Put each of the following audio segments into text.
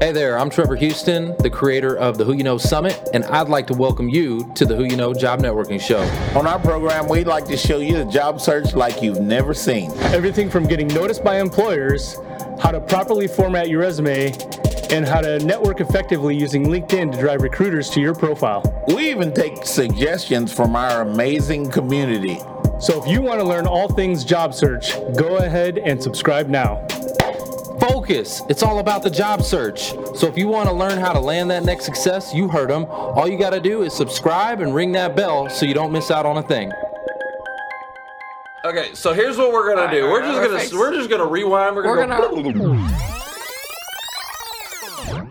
Hey there, I'm Trevor Houston, the creator of the Who You Know Summit, and I'd like to welcome you to the Who You Know Job Networking Show. On our program, we'd like to show you the job search like you've never seen. Everything from getting noticed by employers, how to properly format your resume, and how to network effectively using LinkedIn to drive recruiters to your profile. We even take suggestions from our amazing community. So if you want to learn all things job search, go ahead and subscribe now. Focus. It's all about the job search. So if you want to learn how to land that next success, you heard them. All you got to do is subscribe and ring that bell so you don't miss out on a thing. Okay, so here's what we're gonna do. We're just gonna we're just gonna rewind. We're We're gonna, go. gonna.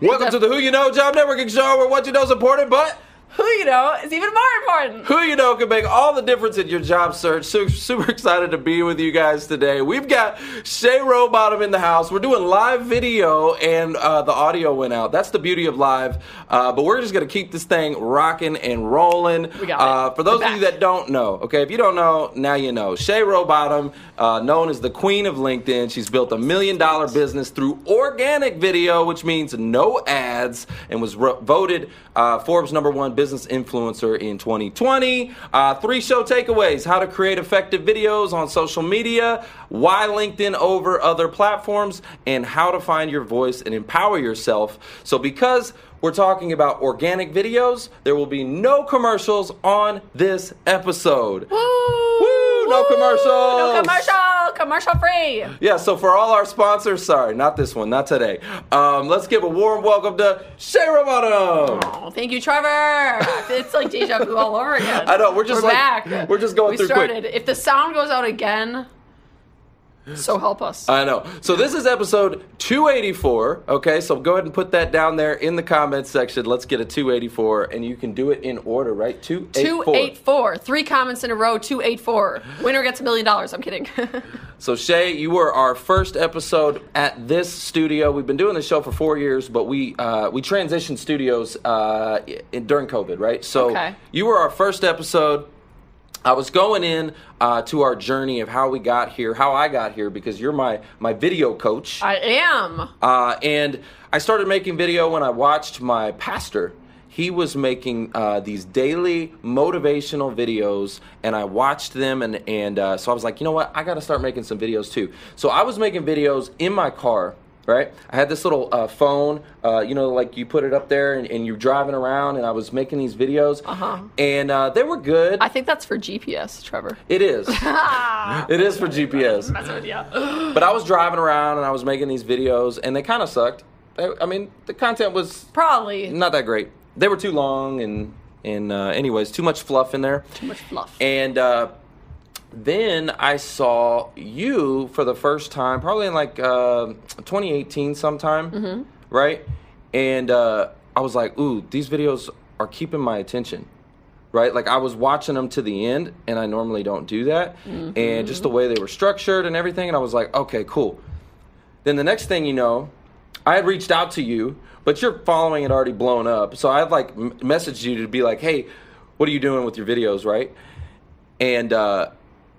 Welcome to the Who You Know Job Networking Show, where what you know is important, but Who you know is even more important. who you know can make all the difference in your job search. So super excited to be with you guys today. We've got Shay Rowbottom in the house. We're doing live video, and uh, the audio went out. That's the beauty of live. Uh, but we're just gonna keep this thing rocking and rolling. We got uh, it. For those of you that don't know, okay, if you don't know, now you know. Shay Rowbottom, uh, known as the queen of LinkedIn, she's built a million dollar business through organic video, which means no ads, and was ro- voted uh, Forbes number one business influencer in 2020. Uh, three show takeaways how to create effective videos on social media, why LinkedIn over other platforms, and how to find your voice and empower yourself. So, because we're talking about organic videos. There will be no commercials on this episode. Woo! Woo! No commercials. No commercial. Commercial free. Yeah, so for all our sponsors, sorry, not this one, not today. Um, let's give a warm welcome to Shay Rowbottom. Oh, thank you, Trevor. It's like deja vu all over again. I know, we're just we're like- back. we're just going we through quick. started. If the sound goes out again, so help us. I know. So this is episode 284. Okay, so go ahead and put that down there in the comments section. Let's get a 284, and you can do it in order, right? 284. 284. Three comments in a row, 284. Winner gets a million dollars. I'm kidding. So Shay, you were our first episode at this studio. We've been doing the show for four years, but we uh, we transitioned studios uh, in, during COVID, right? So Okay. you were our first episode. I was going in uh, to our journey of how we got here, how I got here, because you're my my video coach. I am. Uh, and I started making video when I watched my pastor. He was making uh, these daily motivational videos, and I watched them, and and uh, so I was like, you know what, I got to start making some videos too. So I was making videos in my car. Right, I had this little uh, phone, uh, you know, like you put it up there and, and you're driving around, and I was making these videos, Uh-huh. and uh, they were good. I think that's for GPS, Trevor. it is, it is for GPS. Messing with you. But I was driving around and I was making these videos, and they kind of sucked. They- I mean, the content was Probably not that great. They were too long, and and uh, anyways, too much fluff in there. too much fluff. And uh, then I saw you for the first time, probably in like uh, 2018 sometime, Mm-hmm. right? And uh, I was like, ooh, these videos are keeping my attention. Right, like I was watching them to the end, and I normally don't do that. And just the way they were structured and everything, and I was like, okay, cool. Then the next thing you know, I had reached out to you, but your following had already blown up. So I had like m- messaged you to be like, "Hey, what are you doing with your videos?" Right? And uh,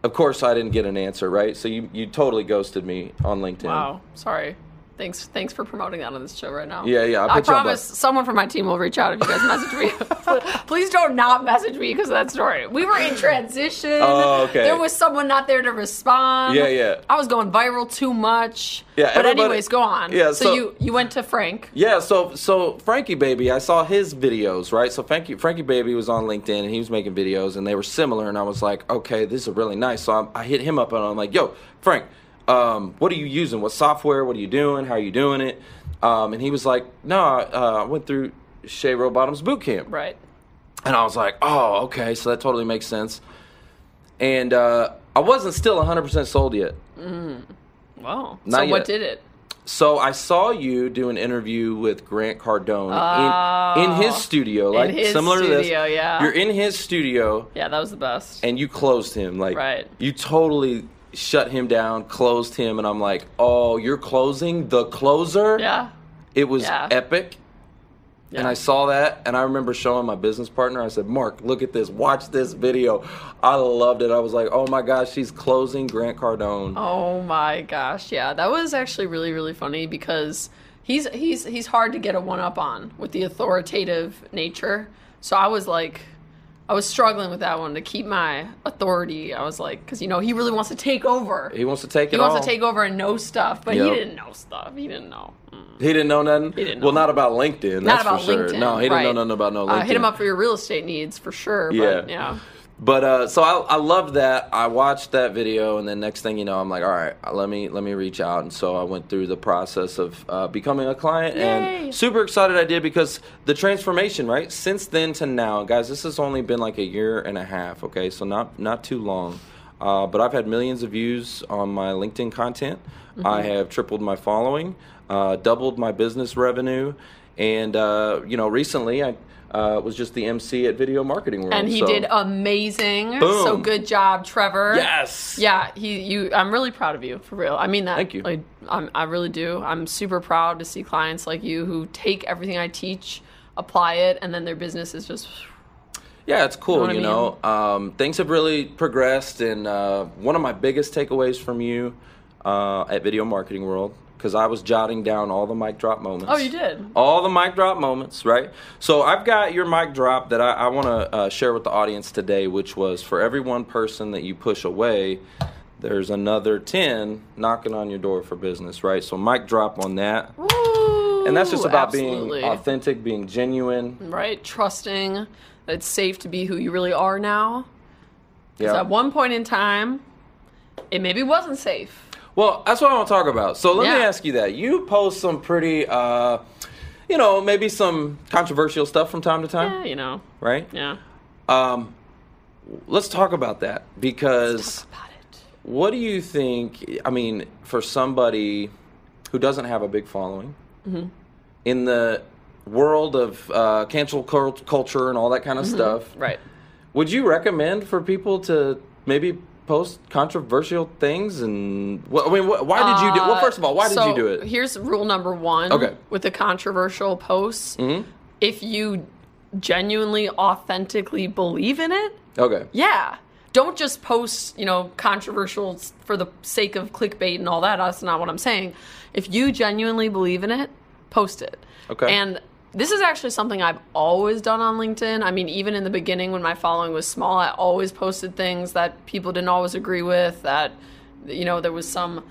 of course, I didn't get an answer. Right? So you you totally ghosted me on LinkedIn. Wow. Sorry. Thanks. Thanks for promoting that on this show right now. Yeah, yeah, I'll I put you on promise someone from my team will reach out if you guys message me. Please don't not message me because of that story. We were in transition. Oh, okay. There was someone not there to respond. Yeah, yeah. I was going viral too much. Yeah, But anyways, go on. Yeah, So, so- you you went to Frank. Yeah, so so Frankie Baby, I saw his videos, right? So Frankie Frankie Baby was on LinkedIn and he was making videos and they were similar and I was like, okay, this is really nice. So I, I hit him up and I'm like, yo, Frank, um, what are you using? What software? What are you doing? How are you doing it? Um, and he was like, no, uh, I went through Shay Rowbottom's boot camp. Right. And I was like, oh, okay, so that totally makes sense. And uh, I wasn't still 100% sold yet. Wow. Not so what did it? So I saw you do an interview with Grant Cardone in, in his Oh, studio, like his similar to studio, this. yeah. You're in his studio Yeah, that was the best. and you closed him. Like Right. you totally shut him down, closed him, and I'm like, oh, you're closing the closer. yeah. It was Yeah. epic. And I saw that, and I remember showing my business partner. I said, "Mark, look at this. Watch this video." I loved it. I was like, "Oh my gosh, she's closing Grant Cardone." Oh my gosh, yeah, that was actually really really funny because he's he's he's hard to get a one up on with the authoritative nature. So I was like, I was struggling with that one to keep my authority. I was like, because you know he really wants to take over. He wants to take He it wants all. to take over and know stuff, but he didn't know stuff. He didn't know. Mm. He didn't know nothing. He didn't Well, know. not about LinkedIn. Not that's about for sure. LinkedIn. No, he didn't know nothing about no LinkedIn. Uh, hit him up for your real estate needs for sure. Yeah. Yeah. But uh, so I, I loved that. I watched that video, and then next thing you know, I'm like, all right, let me let me reach out. And so I went through the process of uh, becoming a client, Yay. and super excited I did because the transformation, right? Since then to now, guys, this has only been like a year and a half. Okay, so not not too long. Uh, but I've had millions of views on my LinkedIn content. Mm-hmm. I have tripled my following, uh, doubled my business revenue, and uh, you know, recently I uh, was just the MC at Video Marketing World. And he so- did amazing. Boom. So good job, Trevor. Yes. Yeah, he you I'm really proud of you for real. I mean that. Thank you. Like, I'm, I really do. I'm super proud to see clients like you who take everything I teach, apply it, and then their business is just Yeah, it's cool. what I You know, um, things have really progressed, and uh, one of my biggest takeaways from you uh, at Video Marketing World, because I was jotting down all the mic drop moments. Oh, you did? All the mic drop moments, right? So I've got your mic drop that I, I want to uh, share with the audience today, which was for every one person that you push away, there's another 10 knocking on your door for business, right? So mic drop on that. Woo, And that's just about absolutely. being authentic, being genuine. right, trusting that it's safe to be who you really are now. Because Yeah. at one point in time, it maybe wasn't safe. Well, that's what I want to talk about. So let me ask you that. You post some pretty, uh, you know, maybe some controversial stuff from time to time, Yeah, you know. right? Yeah. Um, let's talk about that because Talk about it. what do you think? I mean, for somebody who doesn't have a big following Mm-hmm. in the world of uh, cancel culture and all that kind of stuff, Mm-hmm. Right. would you recommend for people to maybe post controversial things? And wh- I mean, wh- why did you do? Well, first of all, why did So, you do it? Here's rule number one. Okay. Mm-hmm. With the controversial posts, if you genuinely, authentically believe in it, Okay. yeah. Don't just post, you know, controversial for the sake of clickbait and all that. That's not what I'm saying. If you genuinely believe in it, post it. Okay. And this is actually something I've always done on LinkedIn. I mean, even in the beginning when my following was small, I always posted things that people didn't always agree with, that, you know, there was some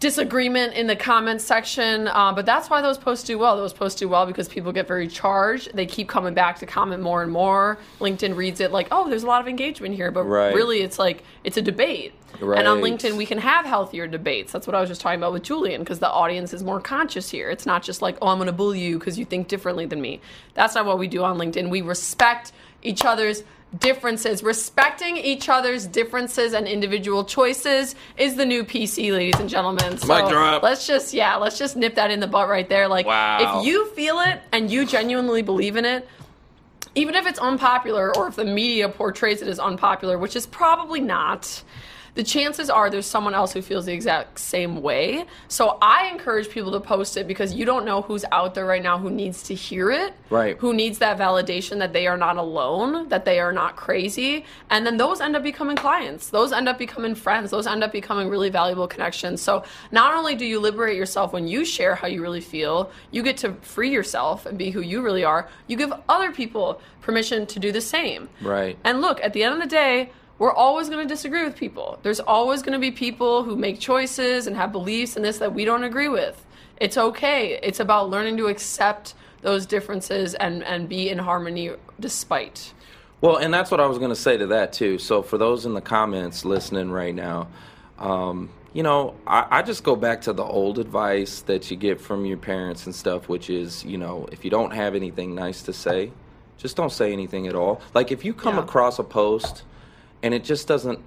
disagreement in the comments section. Uh, but that's why those posts do well. Those posts do well because people get very charged. They keep coming back to comment more and more. LinkedIn reads it like, oh, there's a lot of engagement here. But Right. really, it's like, it's a debate. And on LinkedIn, we can have healthier debates. That's what I was just talking about with Julian because the audience is more conscious here. It's not just like, oh, I'm going to bully you because you think differently than me. That's not what we do on LinkedIn. We respect each other's differences. Respecting each other's differences and individual choices is the new PC, ladies and gentlemen. So Mic drop. let's just, yeah, let's just nip that in the butt right there. Like, Wow. if you feel it and you genuinely believe in it, even if it's unpopular or if the media portrays it as unpopular, which is probably not, the chances are there's someone else who feels the exact same way. So I encourage people to post it because you don't know who's out there right now who needs to hear it. Right. Who needs that validation that they are not alone, that they are not crazy. And then those end up becoming clients. Those end up becoming friends. Those end up becoming really valuable connections. So not only do you liberate yourself when you share how you really feel, you get to free yourself and be who you really are. You give other people permission to do the same. Right. And look, at the end of the day, we're always going to disagree with people. There's always going to be people who make choices and have beliefs in this that we don't agree with. It's okay. It's about learning to accept those differences and, and be in harmony despite. Well, and that's what I was going to say to that too. So for those in the comments listening right now, um, you know, I, I just go back to the old advice that you get from your parents and stuff, which is, you know, if you don't have anything nice to say, just don't say anything at all. Like if you come Yeah. across a post and it just doesn't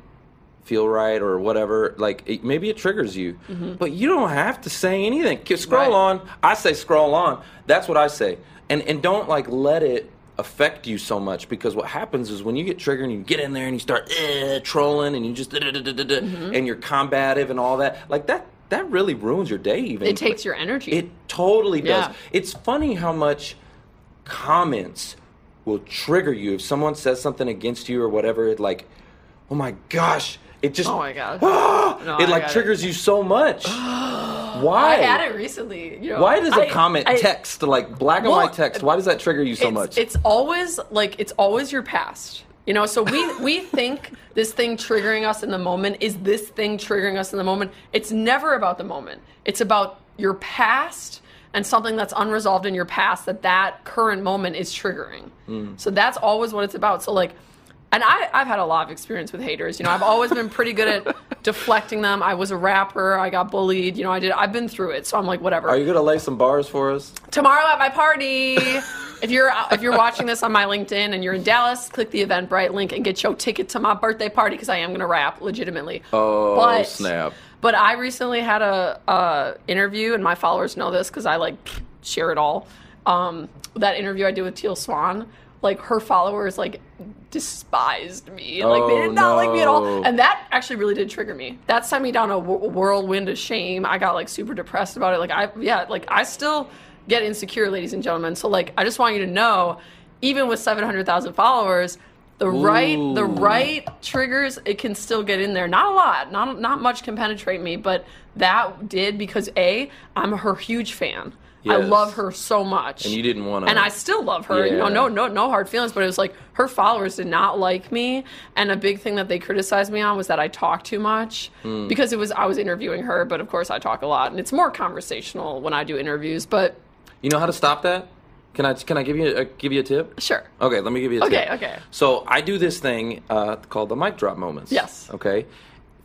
feel right or whatever, like it, maybe it triggers you, but you don't have to say anything. Scroll Mm-hmm. Right. on. I say scroll on. That's what I say, and and don't like let it affect you so much because what happens is when you get triggered and you get in there and you start eh, trolling and you just mm-hmm. and you're combative and all that, like that that really ruins your day. Even It takes your energy. It totally does. Yeah. It's funny how much comments will trigger you if someone says something against you or whatever. It like, oh my gosh, it just Oh my gosh. Ah! No, it I like got it. triggers you so much. Why? I had it recently. You know, Why does a I- comment I- text like black and white text? Why does that trigger you so it's, much? It's always like it's always your past. You know, so we we think this thing triggering us in the moment is this thing triggering us in the moment. It's never about the moment. It's about your past and something that's unresolved in your past that that current moment is triggering. Hmm. So that's always what it's about. So like and I, I've had a lot of experience with haters. You know, I've always been pretty good at deflecting them. I was a rapper. I got bullied. You know, I did. I've been through it. So I'm like, whatever Are you gonna lay some bars for us? tomorrow at my party. if you're if you're watching this on my LinkedIn and you're in Dallas, click the Eventbrite link and get your ticket to my birthday party because I am gonna rap legitimately. Oh But- snap! But I recently had a, a interview, and my followers know this because I like share it all. Um, that interview I did with Teal Swan, like her followers like despised me. Like they Oh, did not like me at all, oh, and that actually really did trigger me. That sent me down a wh- whirlwind of shame. I got like super depressed about it. Like I yeah, like I still get insecure, ladies and gentlemen. So like I just want you to know, even with seven hundred thousand followers. The right, the right triggers, it can still get in there. Not a lot, not not much can penetrate me, but that did because a, I'm her huge fan. I love her so much, And you didn't wanna- and I still love her. You know, no, no, no hard feelings. But it was like her followers did not like me, and a big thing that they criticized me on was that I talk too much Hmm. because it was I was interviewing her, but of course I talk a lot, and it's more conversational when I do interviews. But You know how to stop that? Can I can I give you a, give you a tip? sure, Okay, let me give you a Okay, tip. Okay, okay. So I do this thing uh, called the mic drop moments. Yes. Okay,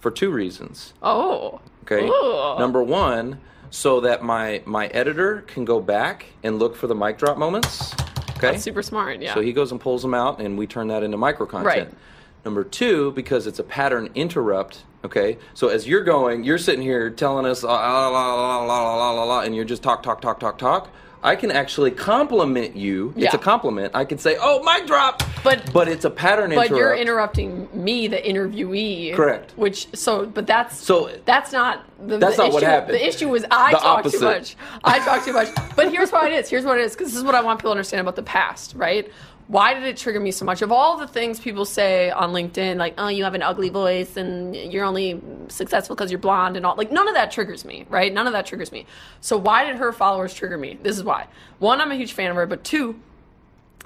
for two reasons. oh, Okay. Ooh. Number one, so that my my editor can go back and look for the mic drop moments. Okay. That's super smart. Yeah. So he goes and pulls them out, and we turn that into micro content. Right. Number two, because it's a pattern interrupt. Okay. So as you're going, you're sitting here telling us ah, la la la la la la la, and you're just talk talk talk talk talk. I can actually compliment you. It's a compliment. I can say, "Oh, mic drop," But- but it's a pattern interrupt. but interrupt. you're interrupting me, the interviewee. Correct. Which so, but that's So- that's not the, That's the not what issue. happened. The issue was I The talk opposite. too much. I talk too much. But here's what it is. Here's what it is. Because this is what I want people to understand about the past, right? Why did it trigger me so much? Of all the things people say on LinkedIn, like, oh, you have an ugly voice and you're only successful because you're blonde and all, like, none of that triggers me, right? None of that triggers me. So, why did her followers trigger me? This is why. One, I'm a huge fan of her, but two,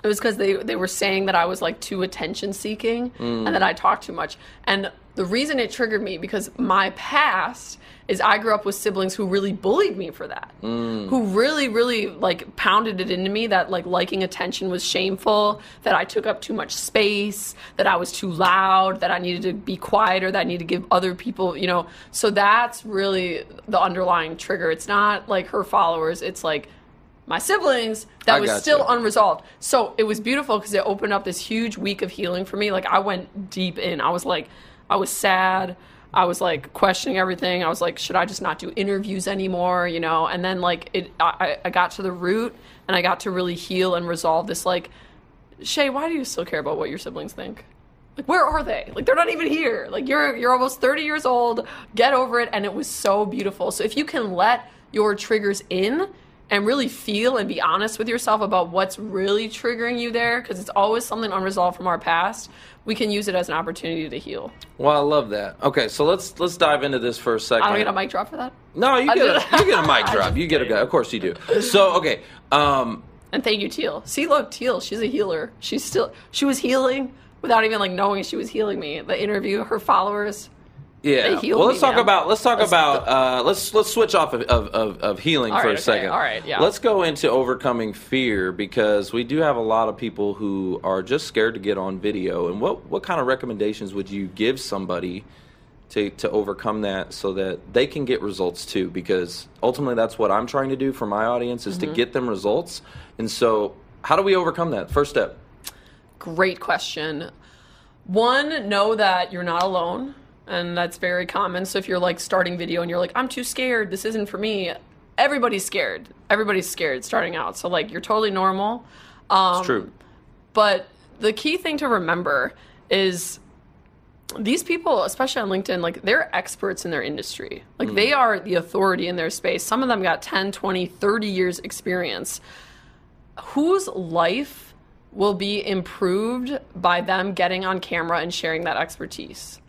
it was because they, they were saying that I was like too attention seeking and mm. that I talked too much. And the reason it triggered me because my past is I grew up with siblings who really bullied me for that. Mm. Who really, really like pounded it into me that like liking attention was shameful, that I took up too much space, that I was too loud, that I needed to be quieter, that I needed to give other people, you know. So that's really the underlying trigger. It's not like her followers, it's like my siblings that I was still unresolved. So it was beautiful because it opened up this huge week of healing for me. Like I went deep in. I was like, I was sad. I was like questioning everything. I was like, should I just not do interviews anymore? You know? And then like it, I, I got to the root and I got to really heal and resolve this. Like, Shay, why do you still care about what your siblings think? Like, where are they? Like, they're not even here. Like, you're you're almost 30 years old. Get over it. And it was so beautiful. So if you can let your triggers in and really feel and be honest with yourself about what's really triggering you there, because it's always something unresolved from our past, we can use it as an opportunity to heal. Well, I love that. Okay, so let's let's dive into this for a second. I don't get a mic drop for that. No, you I get a, you get a mic drop. You get a of course you do. So okay, um, And thank you, Teal. See, look, Teal, she's a healer. She's still she was healing without even like knowing she was healing me. The interview, her followers. Yeah. Well, let's talk man. about let's talk Let's- about uh, let's let's switch off of of, of, of healing All for right, a okay, second. all right, yeah. Let's go into overcoming fear because we do have a lot of people who are just scared to get on video. And what what kind of recommendations would you give somebody? To, to overcome that so that they can get results too because ultimately that's what i'm trying to do for my audience is Mm-hmm. to get them results and so how do we overcome that first step Great question. One, know that you're not alone, and that's very common. So if you're like starting video and you're like, I'm too scared, this isn't for me. Everybody's scared. Everybody's scared starting out. So like you're totally normal. Um, it's true But the key thing to remember is these people, especially on LinkedIn, like they're experts in their industry. Like they are the authority in their space. Some of them got 10, 20, 30 years experience. Whose life will be improved by them getting on camera and sharing that expertise?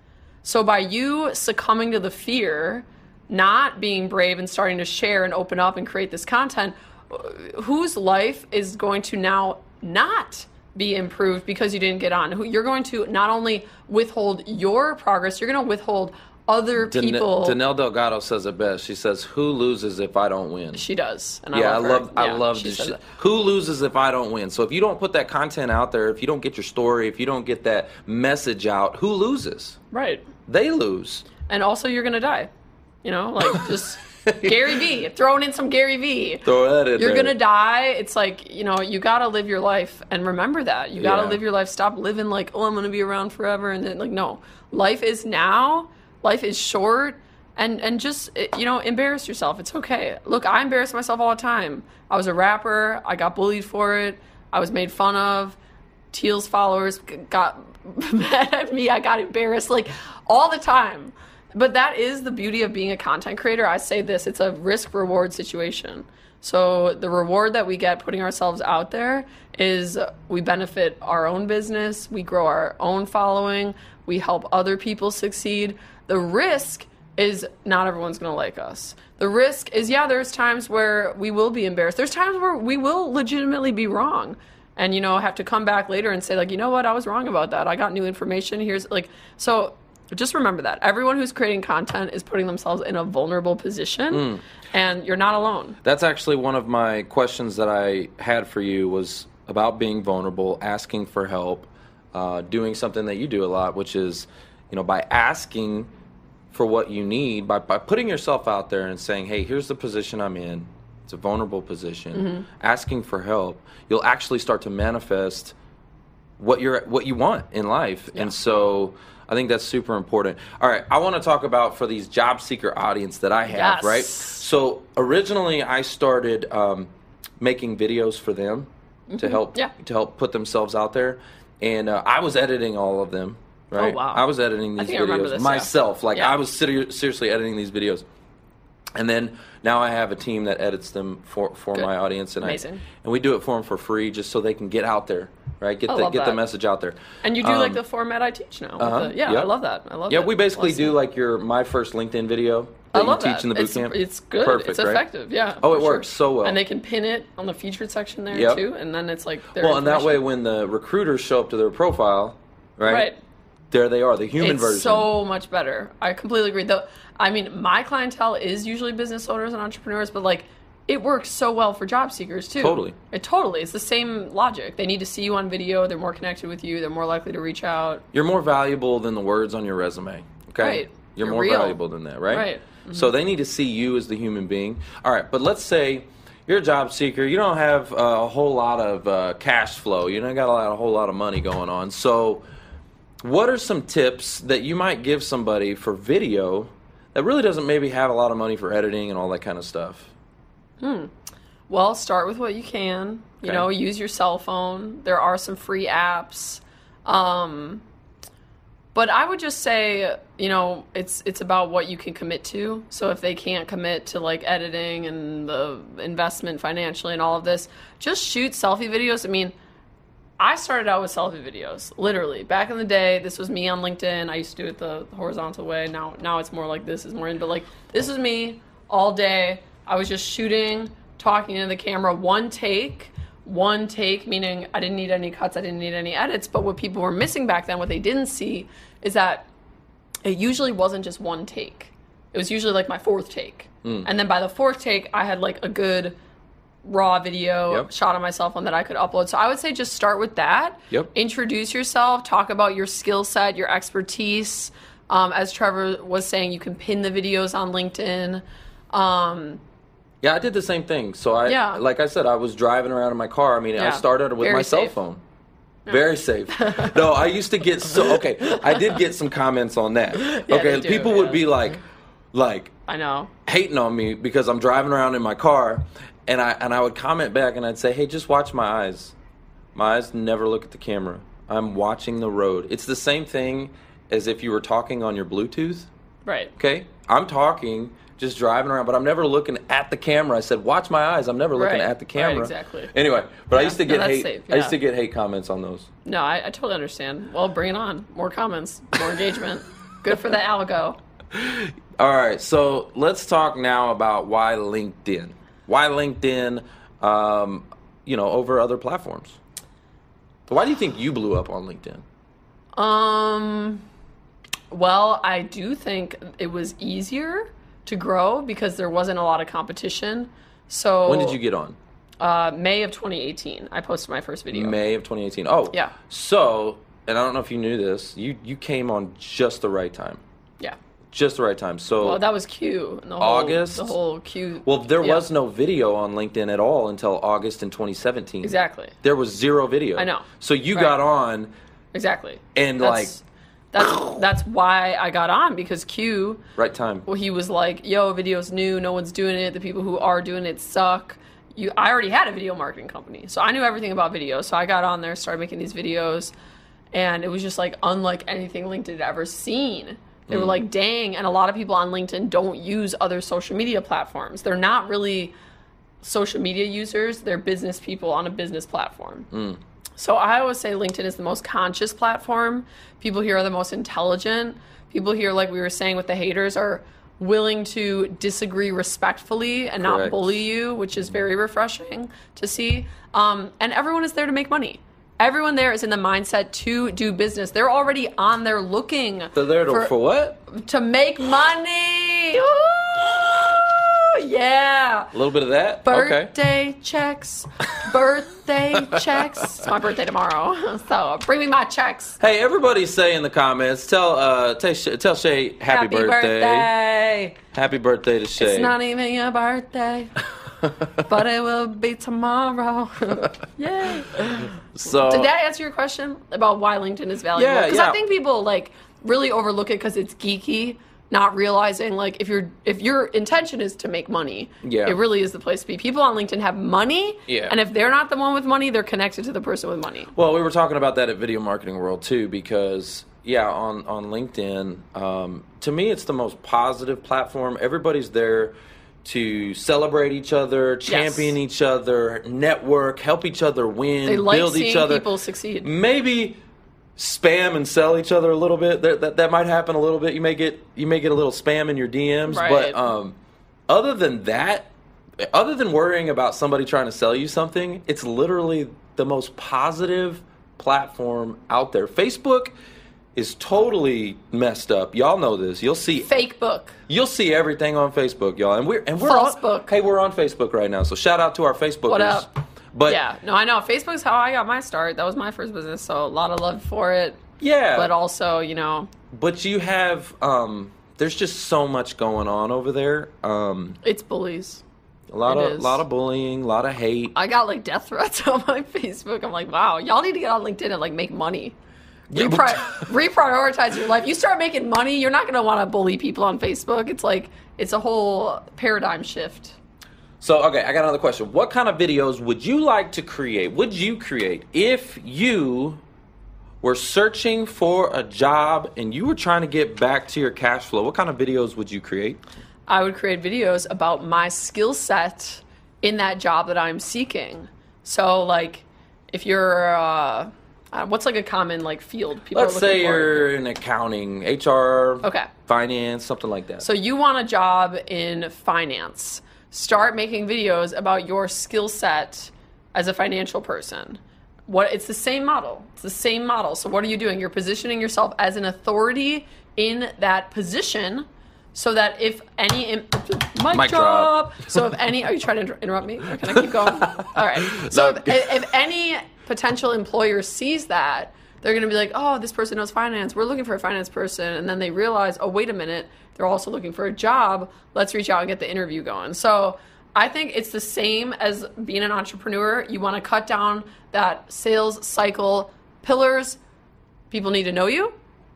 So by you succumbing to the fear, not being brave and starting to share and open up and create this content, uh, whose life is going to now not be improved because you didn't get on? Who you're going to not only withhold your progress, you're going to withhold other Dan- people. Danelle Delgado says it best. She says, "Who loses if I don't win?" she does, and yeah, I I love. love. her. I love. she this says Who loses if I don't win? So if you don't put that content out there, if you don't get your story, if you don't get that message out, who loses? Right. They lose. and also you're gonna die. You know, like just Gary V. Throwing in some Gary V. Throw that in You're there. gonna die. It's like you know you gotta live your life and remember that you gotta Yeah. live your life. Stop living like oh I'm gonna be around forever and then like no, life is now. Life is short. And, and just eh, you know embarrass yourself it's okay look i embarrass myself all the time i was a rapper i got bullied for it i was made fun of Teal's followers got mad at me. I got embarrassed like all the time. But that is the beauty of being a content creator. I say this it's a risk reward situation. So the reward that we get putting ourselves out there is we benefit our own business, we grow our own following, we help other people succeed. The risk is not everyone's going to like us. The risk is yeah, there's times where we will be embarrassed. There's times where we will legitimately be wrong and you know have to come back later and say like you know what i was wrong about that i got new information here's like so just remember that everyone who's creating content is putting themselves in a vulnerable position and you're not alone That's actually one of my questions that I had for you was about being vulnerable, asking for help, uh, doing something that you do a lot, which is, you know, by asking for what you need, by, by putting yourself out there and saying, hey, here's the position I'm in. It's a vulnerable position. Mm-hmm. Asking for help, you'll actually start to manifest what you're what you want in life. And so I think that's super important. All right, I want to talk about for these job seeker audience that I have, Yes. right? So originally I started um, making videos for them to help Mm-hmm. Yeah. to help put themselves out there, and uh, I was editing all of them. Right? Oh, wow. I was editing these think I remember videos this, yeah. myself. Like Yeah. I was seri- seriously editing these videos. And then now I have a team that edits them for, for Good. my audience, and Amazing. I and we do it for them for free, just so they can get out there, right? Get I the get the message out there. and you do like Um, the format i teach now uh-huh, the- yeah yep. i love that i love Yeah, that we basically do like your my first LinkedIn video I that you love teach that. in the boot it's, camp. It's good. Perfect, it's right? effective. Yeah. Oh, it sure. works so well. And they can pin it on the featured section there Yep. too, and then it's like Well, and that way, when the recruiters show up to their profile, right, right. there they are, the human it's version. so much better. I completely agree. Though, I mean, my clientele is usually business owners and entrepreneurs, but like, it works so well for job seekers too. Totally. It totally. It's the same logic. They need to see you on video. They're more connected with you. They're more likely to reach out. You're more valuable than the words on your resume. Okay, Right. you're, You're more real. valuable than that, right? Right. Mm-hmm. So they need to see you as the human being. All right, but let's say you're a job seeker. You don't have a whole lot of uh, cash flow. You don't got a, lot, a whole lot of money going on. So, what are some tips that you might give somebody for video that really doesn't maybe have a lot of money for editing and all that kind of stuff? Well, start with what you can. You Okay. know, use your cell phone. There are some free apps. Um, but I would just say, you know, it's it's about what you can commit to. So if they can't commit to like editing and the investment financially and all of this, just shoot selfie videos. I mean, I started out with selfie videos, literally. Back in the day, this was me on LinkedIn. I used to do it the horizontal way. Now now it's more like this is more in, but like this was me all day. I was just shooting, talking into the camera, one take, one take, meaning I didn't need any cuts, I didn't need any edits. But what people were missing back then, what they didn't see, is that it usually wasn't just one take. It was usually like my fourth take. Hmm. And then by the fourth take, I had like a good raw video Yep. shot on my cell phone that I could upload. So I would say just start with that. Yep. Introduce yourself, talk about your skill set, your expertise. Um, as Trevor was saying, you can pin the videos on LinkedIn. Um, Yeah, I did the same thing. So I, Yeah. like I said, I was driving around in my car. I mean, I started with Very my cell safe. phone. Very safe. no, I used to get so okay. I did get some comments on that. okay, they do, people would be like, like I know. hating on me because I'm driving around in my car, and I and I would comment back and I'd say, hey, just watch my eyes. My eyes never look at the camera. I'm watching the road. It's the same thing as if you were talking on your Bluetooth. Right. Okay, I'm talking, just driving around, but I'm never looking at the camera. I said, "Watch my eyes." I'm never looking Right, at the right, camera. exactly. Anyway, but I used to get that's hate. safe, I used to get hate comments on those. No, I, I totally understand. Well, bring it on. More comments, more engagement. Good for the algo. All right, so let's talk now about why LinkedIn. Why LinkedIn, um, you know, over other platforms? Why do you think you blew up on LinkedIn? Um, well, I do think it was easier to grow because there wasn't a lot of competition. So When did you get on? Uh, May of 2018, I posted my first video. May of 2018. Oh, Yeah. So, and I don't know if you knew this, you you came on just the right time, Yeah. just the right time. So, Well, that was Q. The whole, August? The whole Q. well, there yeah. was no video on LinkedIn at all until August in 2017. Exactly. There was zero video. I know. So you Right. got on, Exactly. and That's, that's that's why I got on because Q. right time. Well, he was like, "Yo, video's new. No one's doing it. The people who are doing it suck." You, I already had a video marketing company, so I knew everything about video. So I got on there, started making these videos, and it was just like unlike anything LinkedIn had ever seen. They were mm. like, "Dang!" And a lot of people on LinkedIn don't use other social media platforms. They're not really social media users. They're business people on a business platform. Mm. So I always say LinkedIn is the most conscious platform. People here are the most intelligent. People here, like we were saying with the haters, are willing to disagree respectfully and not bully you, which is very refreshing to see. Um, and everyone is there to make money. Everyone there is in the mindset to do business. They're already on there looking So there to, for, what? to make money. Yeah. A little bit of that. Okay. Birthday checks. Birthday checks. It's my birthday tomorrow. So bring me my checks. Hey, everybody, say in the comments. Tell uh, tell, Shay- tell Shay happy, birthday. Happy birthday to Shay. It's not even your birthday, but it will be tomorrow. Yay. so Did that answer your question about why LinkedIn is valuable? Yeah, Because yeah. I think people like really overlook it because it's geeky, not realizing like if your if your intention is to make money, Yeah. it really is the place to be. People on LinkedIn have money, Yeah. and if they're not the one with money, they're connected to the person with money. Well, we were talking about that at Video Marketing World too, because yeah, on on LinkedIn, um, to me, it's the most positive platform. Everybody's there to celebrate each other, champion each other, network, help each other win, They like build each other. people succeed. Maybe spam and sell each other a little bit. That, that that might happen a little bit. You may get you may get a little spam in your DMs, Right. but um, other than that, other than worrying about somebody trying to sell you something, it's literally the most positive platform out there. Facebook is totally messed up. Y'all know this. You'll see Fake book. you'll see everything on Facebook, y'all. And we're and we're False on book. Hey, we're on Facebook right now. So shout out to our Facebookers. What up? But yeah, no, I know. Facebook's how I got my start. That was my first business, so a lot of love for it. yeah. But also, you know, But you have um there's just so much going on over there. Um it's bullies. a lot It of is. lot of bullying, a lot of hate. I got like death threats on my Facebook. I'm like, wow, y'all need to get on LinkedIn and like make money. Yeah, Repri- reprioritize your life. You start making money, you're not going to want to bully people on Facebook. It's like it's a whole paradigm shift. So okay, I got another question. What kind of videos would you like to create? Would you create if you were searching for a job and you were trying to get back to your cash flow? What kind of videos would you create? I would create videos about my skill set in that job that I'm seeking. So like if you're uh, uh, what's like a common like field people Let's are looking say you're in accounting, HR, Okay. finance, something like that. So you want a job in finance. Start making videos about your skill set as a financial person. What it's the same model. It's the same model. So what are you doing? You're positioning yourself as an authority in that position so that if any mic, Mic drop. drop. so if any are you trying to interrupt me or can I keep going? All right. So No. if, if any potential employer sees that, they're going to be like, "Oh, this person knows finance. We're looking for a finance person." And then they realize, "Oh, wait a minute. They're also looking for a job. Let's reach out and get the interview going." So, I think it's the same as being an entrepreneur. You want to cut down that sales cycle pillars. People need to know you,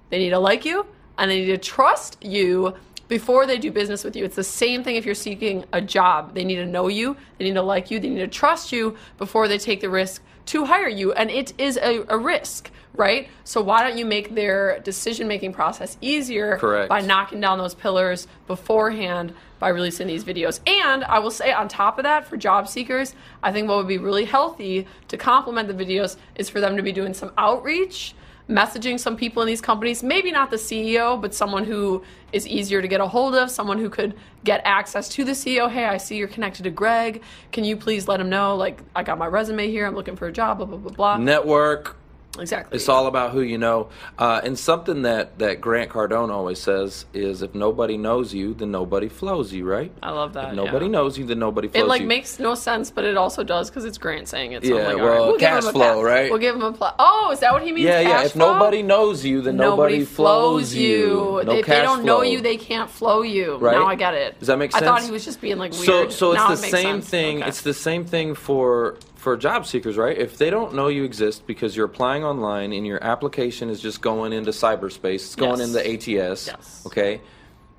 they need to like you, and they need to trust you before they do business with you. It's the same thing if you're seeking a job. They need to know you, they need to like you, they need to trust you before they take the risk to hire you. And it is a, a risk, right? So why don't you make their decision making process easier Correct. by knocking down those pillars beforehand by releasing these videos? And I will say, on top of that, for job seekers, I think what would be really healthy to complement the videos is for them to be doing some outreach messaging some people in these companies, maybe not the CEO, but someone who is easier to get a hold of, someone who could get access to the CEO. Hey, I see you're connected to Greg. Can you please let him know? Like, I got my resume here. I'm looking for a job. Blah blah blah blah. Network. Exactly. It's all about who you know. Uh, and something that, that Grant Cardone always says is if nobody knows you, then nobody flows you, right? I love that. If nobody yeah. knows you, then nobody flows It like you. makes no sense, but it also does because it's Grant saying it. So Yeah, like, well, right, we'll give cash him a flow, pass. right? We'll give him a plus. Oh, is that what he means? yeah, yeah. If flow? nobody knows you, then nobody, flows you. No if they don't know you, they can't flow you. Right? Now I get it. Does that make sense? I thought he was just being like weird. So, so Now it's it the makes same sense. thing. Okay. It's the same thing for for job seekers, right? If they don't know you exist because you're applying online and your application is just going into cyberspace, it's going Yes. into ATS. Yes. Okay.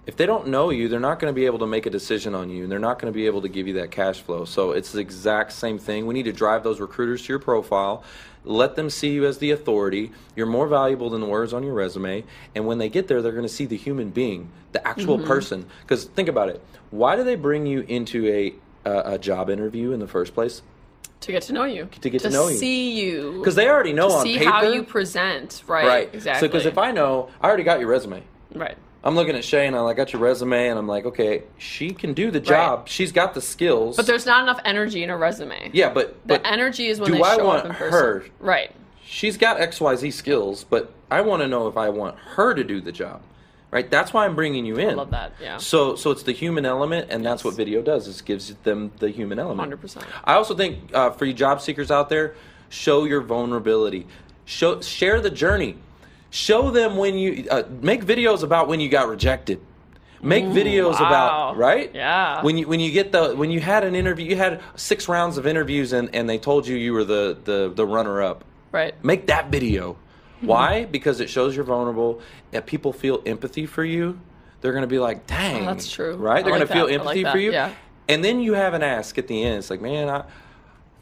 If they don't know you, they're not going to be able to make a decision on you, and they're not going to be able to give you that cash flow. So it's the exact same thing. We need to drive those recruiters to your profile. Let them see you as the authority. You're more valuable than the words on your resume. And when they get there, they're going to see the human being, the actual Mm-hmm. person. Because think about it. Why do they bring you into a, a, a job interview in the first place? To get to know you. To get to know you. To see you. Because they already know to on see paper. how you present. Right. right. Exactly. So because if I know, I already got your resume. right. I'm looking at Shay and I like got your resume and I'm like, okay, she can do the job. She's got the skills. But there's not enough energy in a resume. yeah, but The but energy is when do they I want up in person. her? Right. she's got X Y Z skills, but I want to know if I want her to do the job. Right? That's why I'm bringing you in. love that, yeah. So so it's the human element, and that's Yes. what video does. Is gives them the human element. 100%. I also think uh, for you job seekers out there, show your vulnerability. Show share the journey. Show them when you uh, make videos about when you got rejected. Make videos wow. about right. Yeah. When you when you get the when you had an interview, you had six rounds of interviews, and, and they told you you were the the, the runner up. Right. Make that video. Mm-hmm. Why? Because it shows you're vulnerable. If people feel empathy for you, they're going to be like, "Dang, Oh, that's true. right?" They're going to feel empathy like for you. yeah. And then you have an ask at the end. It's like, "Man, I,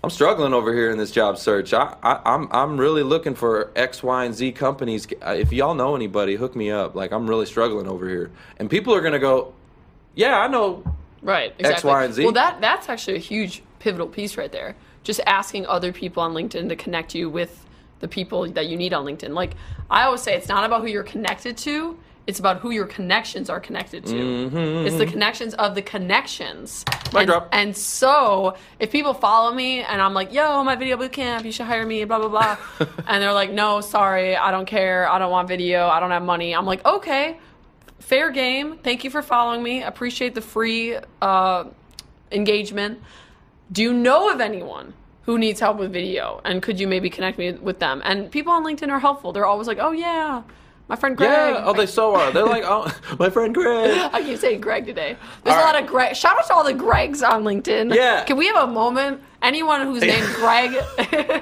I'm struggling over here in this job search. I, I, I'm I'm really looking for X, Y, and Z companies. If y'all know anybody, hook me up. Like I'm really struggling over here." And people are going to go, "Yeah, I know." Right. Exactly. Y, and Z. Well, that that's actually a huge pivotal piece right there. Just asking other people on LinkedIn to connect you with the people that you need on LinkedIn. Like I always say, it's not about who you're connected to. It's about who your connections are connected to. It's the connections of the connections. Mic and, drop. and so, if people follow me and I'm like, "Yo, my video boot camp, you should hire me," blah blah blah, and they're like, "No, sorry, I don't care. I don't want video. I don't have money." I'm like, "Okay, fair game. Thank you for following me. Appreciate the free uh, engagement. Do you know of anyone who needs help with video? And could you maybe connect me with them? And people on LinkedIn are helpful. They're always like, oh, yeah, my friend Greg. Yeah. Oh, they so are. They're like, "Oh, my friend Greg." I keep saying Greg today. There's All a right. lot of Greg. Shout out to all the Gregs on LinkedIn. Yeah. Can we have a moment? Anyone who's named Greg,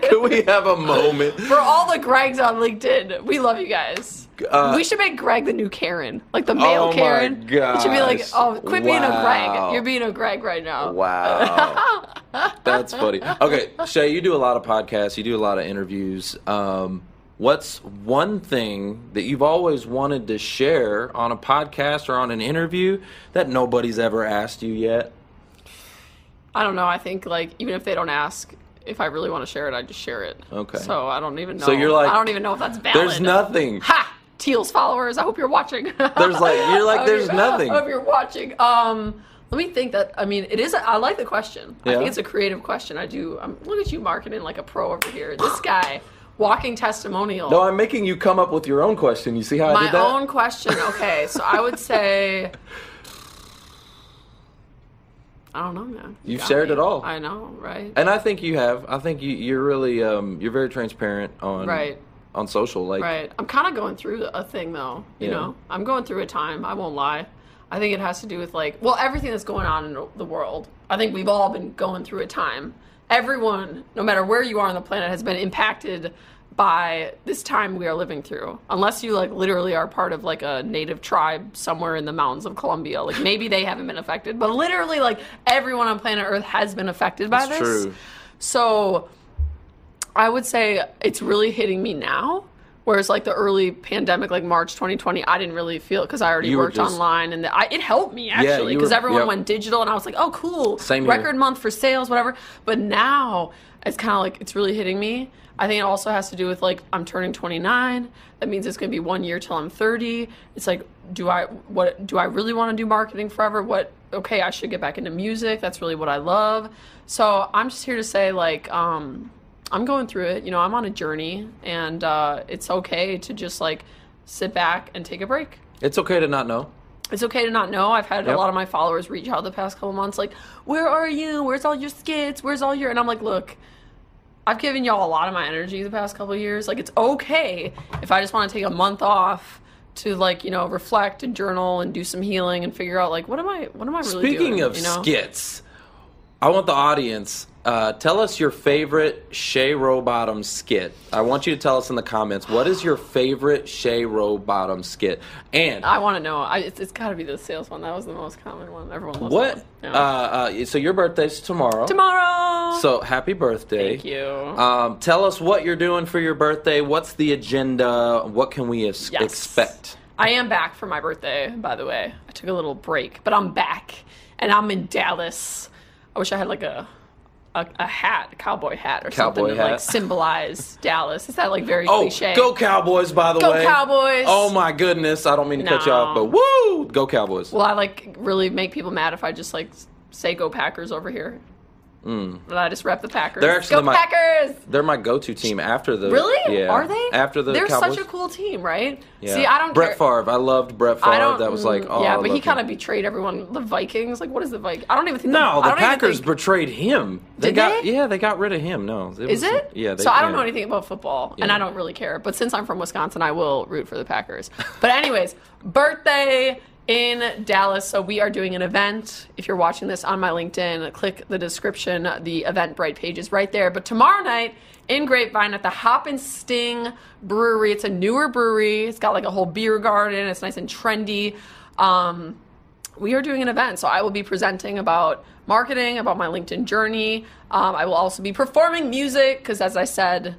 Can we have a moment? for all the Gregs on LinkedIn, we love you guys. Uh, we should make Greg the new Karen, like the male Oh my Karen. It should be like, oh, quit being a Greg. You're being a Greg right now. Wow. That's funny. Okay, Shay, you do a lot of podcasts, you do a lot of interviews. Um, what's one thing that you've always wanted to share on a podcast or on an interview that nobody's ever asked you yet? I don't know. I think like even if they don't ask, if I really want to share it, I just share it. Okay. So I don't even know. So you're like- I don't even know if that's valid. There's nothing. Ha! Teal's followers. I hope you're watching. There's like you're like I hope there's you're- nothing. I hope you're watching. Um, let me think that. I mean, it is. A, I like the question. I Yeah? think it's a creative question. I do. Um, look at you marketing like a pro over here. This guy, walking testimonial. No, I'm making you come up with your own question. You see how I My did that? own question. Okay, so I would say. I don't know, man. You You've shared me. it all. I know, right? and I think you have. I think you, you're really um, you're very transparent on Right. On social. Like Right. I'm kind of going through a thing though. You Yeah. know, I'm going through a time. I won't lie. I think it has to do with like, well, everything that's going on in the world. I think we've all been going through a time. Everyone, no matter where you are on the planet, has been impacted by this time we are living through. Unless you like literally are part of like a native tribe somewhere in the mountains of Colombia, like maybe they haven't been affected, but literally like everyone on planet Earth has been affected by That's this. true. So I would say it's really hitting me now, Whereas like the early pandemic, like March 2020, I didn't really feel because I already You worked just- online and the, I, it helped me actually because were- everyone yep. went digital and I was like, oh cool, Same here. record month for sales, whatever. But now it's kind of like it's really hitting me. I think it also has to do with like I'm turning 29. That means it's going to be one year till I'm 30. It's like, do I what do I really want to do marketing forever? What okay, I should get back into music. That's really what I love. So I'm just here to say like um, I'm going through it. You know, I'm on a journey, and uh, it's okay to just like sit back and take a break It's okay to not know. it's okay to not know. I've had Yep. a lot of my followers reach out the past couple months, like, "Where are you? Where's all your skits? Where's all your?" And I'm like, "Look, I've given y'all a lot of my energy the past couple years. Like, it's okay if I just want to take a month off to like, you know, reflect and journal and do some healing and figure out like, what am I, what am I really Speaking doing? of you know? skits, I want the audience. Uh, tell us your favorite Shay Rowbottom skit. I want you to tell us in the comments what is your favorite Shay Rowbottom skit, and I want to know. I, it's, it's got to be the sales one. That was the most common one. Everyone loves it. what. that Uh. Yeah. uh, so your birthday's tomorrow. Tomorrow. So happy birthday! thank you. Um, tell us what you're doing for your birthday. What's the agenda? What can we es- Yes. expect? I am back for my birthday, by the way. I took a little break, but I'm back, and I'm in Dallas. I wish I had like a a, a hat, a cowboy hat, or Cowboy something to like symbolize Dallas. Is that like very Oh, cliche? go Cowboys! By the Go way, Go Cowboys! Oh my goodness! I don't mean to cut you off, but woo! Go Cowboys! Well, I like really make people mad if I just like say go Packers over here? Mm. I just rep the Packers. They're actually go my- Packers! They're my go-to team after the. Really? Yeah. Are they? After the They're Cowboys. such a cool team, right? Yeah. See, I don't Brett care. Favre. I loved Brett Favre. That was like, mm, oh, yeah, but he kind of betrayed everyone. The Vikings, like, what is the Viking? I don't even think. No, I the Packers think- betrayed him. They Did got they? yeah, they got rid of him. No, it Is was- it? Yeah. They, so I don't know anything about football, and I don't really care. But since I'm from Wisconsin, I will root for the Packers. But anyways, birthday in Dallas. So we are doing an event. If you're watching this on my LinkedIn, click the description. The Eventbrite page is right there. But tomorrow night in Grapevine at the Hop and Sting Brewery. It's a newer brewery. It's got like a whole beer garden. It's nice and trendy. Um, we are doing an event. So I will be presenting about marketing, about my LinkedIn journey. Um, I will also be performing music because, as I said,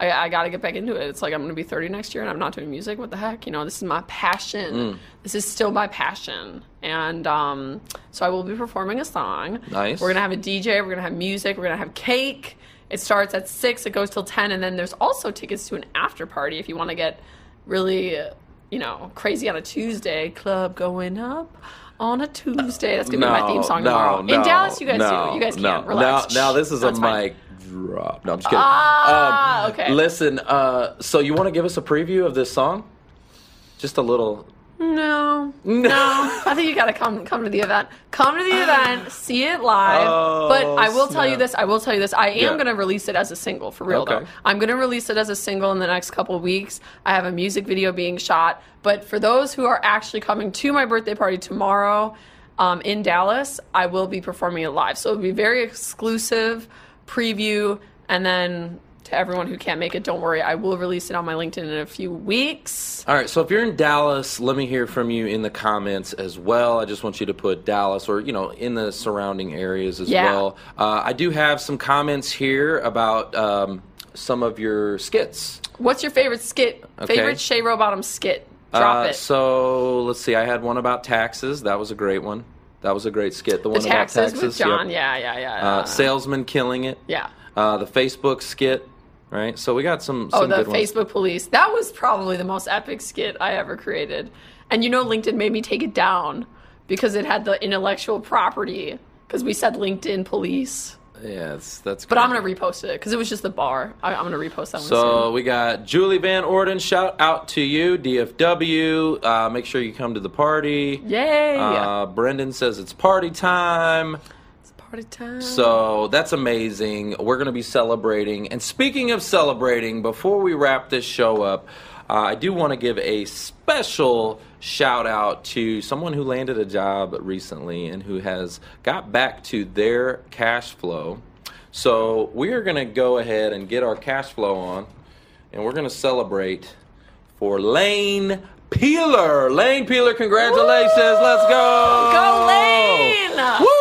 I, I got to get back into it. It's like I'm going to be 30 next year and I'm not doing music. What the heck? You know, this is my passion. Mm. This is still my passion. And um, so I will be performing a song. Nice. We're going to have a DJ. We're going to have music. We're going to have cake. It starts at 6, it goes till 10. And then there's also tickets to an after party if you want to get really, you know, crazy on a Tuesday. Club going up on a Tuesday. That's going to be my theme song no, tomorrow. No, In Dallas, you guys no, do. You guys no. can't. Relax. Now, now this is That's a fine. mic drop. No, I'm just kidding. Ah, Um, okay. Listen, uh, so you want to give us a preview of this song? Just a little. No, no. I think you got to come come to the event. Come to the event, see it live. Oh, but I will tell you this. I will tell you this. I am Yeah. to release it as a single for real Okay. though. I'm to release it as a single in the next couple weeks. I have a music video being shot. But for those who are actually coming to my birthday party tomorrow um, in Dallas, I will be performing it live. So it'll be very exclusive preview, and then. To everyone who can't make it, don't worry. I will release it on my LinkedIn in a few weeks. All right, so if you're in Dallas, let me hear from you in the comments as well. I just want you to put Dallas or, you know, in the surrounding areas as Yeah. well. Uh, I do have some comments here about um, some of your skits. What's your favorite skit? Okay. Favorite Shay Rowbottom skit? Drop Uh, it. So let's see. I had one about taxes. That was a great one. That was a great skit. The, the one taxes, about taxes with John. yep. Yeah, yeah, yeah. Uh, salesman killing it. yeah. Uh, the Facebook skit. Right. So we got some. Oh, some the good ones. Facebook police. That was probably the most epic skit I ever created. And you know, LinkedIn made me take it down because it had the intellectual property. Because we said LinkedIn police. Yeah, that's. But I'm gonna repost it because it was just the bar. I, I'm gonna repost that one So soon. we got Julie Van Orden. Shout out to you, DFW. Uh, make sure you come to the party. Yay! Uh, Brendan says it's party time. Party time. So that's amazing. We're going to be celebrating. And speaking of celebrating, before we wrap this show up, uh, I do want to give a special shout out to someone who landed a job recently and who has got back to their cash flow. So we are going to go ahead and get our cash flow on, and we're going to celebrate for Lane Peeler. Lane Peeler, congratulations. Let's go. Go Lane! Woo!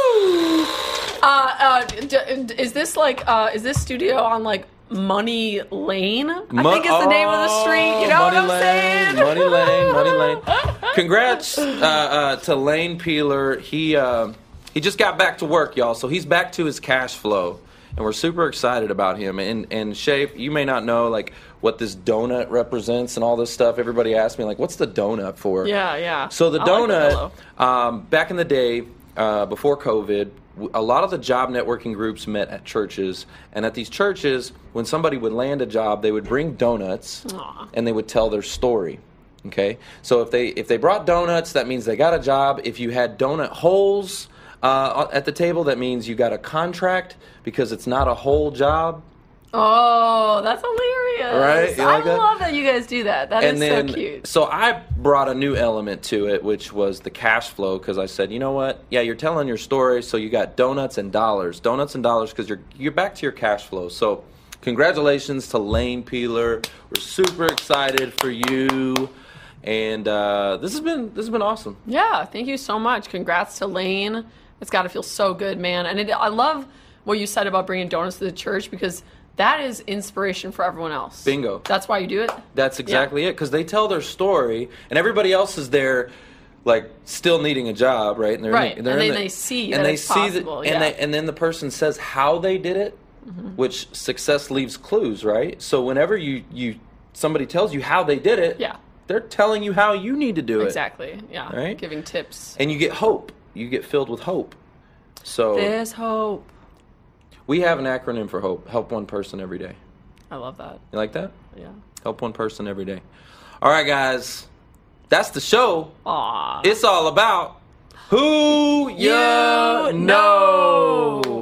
Uh, uh, d- is this like uh, is this studio on like Money Lane. I think it's the name of the street. You know Oh, what I'm Money saying? Lane, Money Lane, Money Lane. Congrats uh, uh, to Lane Peeler. He uh, he just got back to work, y'all. So he's back to his cash flow, and we're super excited about him. And and Shay, you may not know like what this donut represents and all this stuff. Everybody asks me like, what's the donut for? Yeah, yeah. So the I like the donut, um, back in the day, uh, before COVID, a lot of the job networking groups met at churches, and at these churches, when somebody would land a job, they would bring donuts, Aw. and they would tell their story. Okay, so if they if they brought donuts, that means they got a job. If you had donut holes uh, at the table, that means you got a contract because it's not a whole job. Oh, that's hilarious. Right? You like I that? love that you guys do that. That is and then so cute. so I brought a new element to it, which was the cash flow, because I said, you know what? Yeah, you're telling your story, so you got donuts and dollars, donuts and dollars, because you're you're back to your cash flow. So, congratulations to Lane Peeler. We're super excited for you, and uh, this has been this has been awesome. Yeah, thank you so much. Congrats to Lane. It's got to feel so good, man. And it, I love what you said about bringing donuts to the church because that is inspiration for everyone else. Bingo. That's why you do it. That's exactly it, because they tell their story, and everybody else is there. Like still needing a job, right? And they're Right, In they're and then the- they see and they it's see possible, that, yeah. and they, and then the person says how they did it, mm-hmm. which success leaves clues, right? So whenever you you somebody tells you how they did it, Yeah. they're telling you how you need to do it, Exactly. Yeah. Right? Giving tips. and you get hope. You get filled with hope. So There's hope. We have an acronym for hope. Help one person every day. I love that. You like that? Yeah. Help one person every day. All right, guys, that's the show. Aw. It's all about who you You know. know.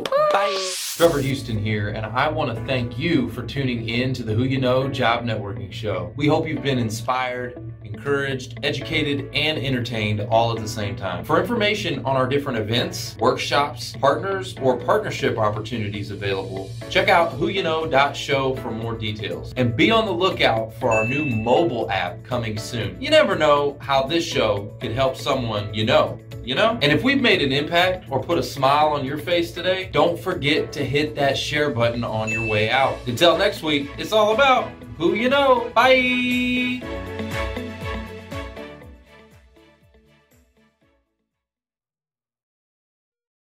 Trevor Houston here, and I want to thank you for tuning in to the Who You Know Job Networking Show. We hope you've been inspired, encouraged, educated, and entertained all at the same time. For information on our different events, workshops, partners, or partnership opportunities available, check out whoyouknow.show for more details. And be on the lookout for our new mobile app coming soon. You never know how this show could help someone you know you know? And if we've made an impact or put a smile on your face today, don't forget to hit that share button on your way out. Until next week, it's all about who you know. Bye!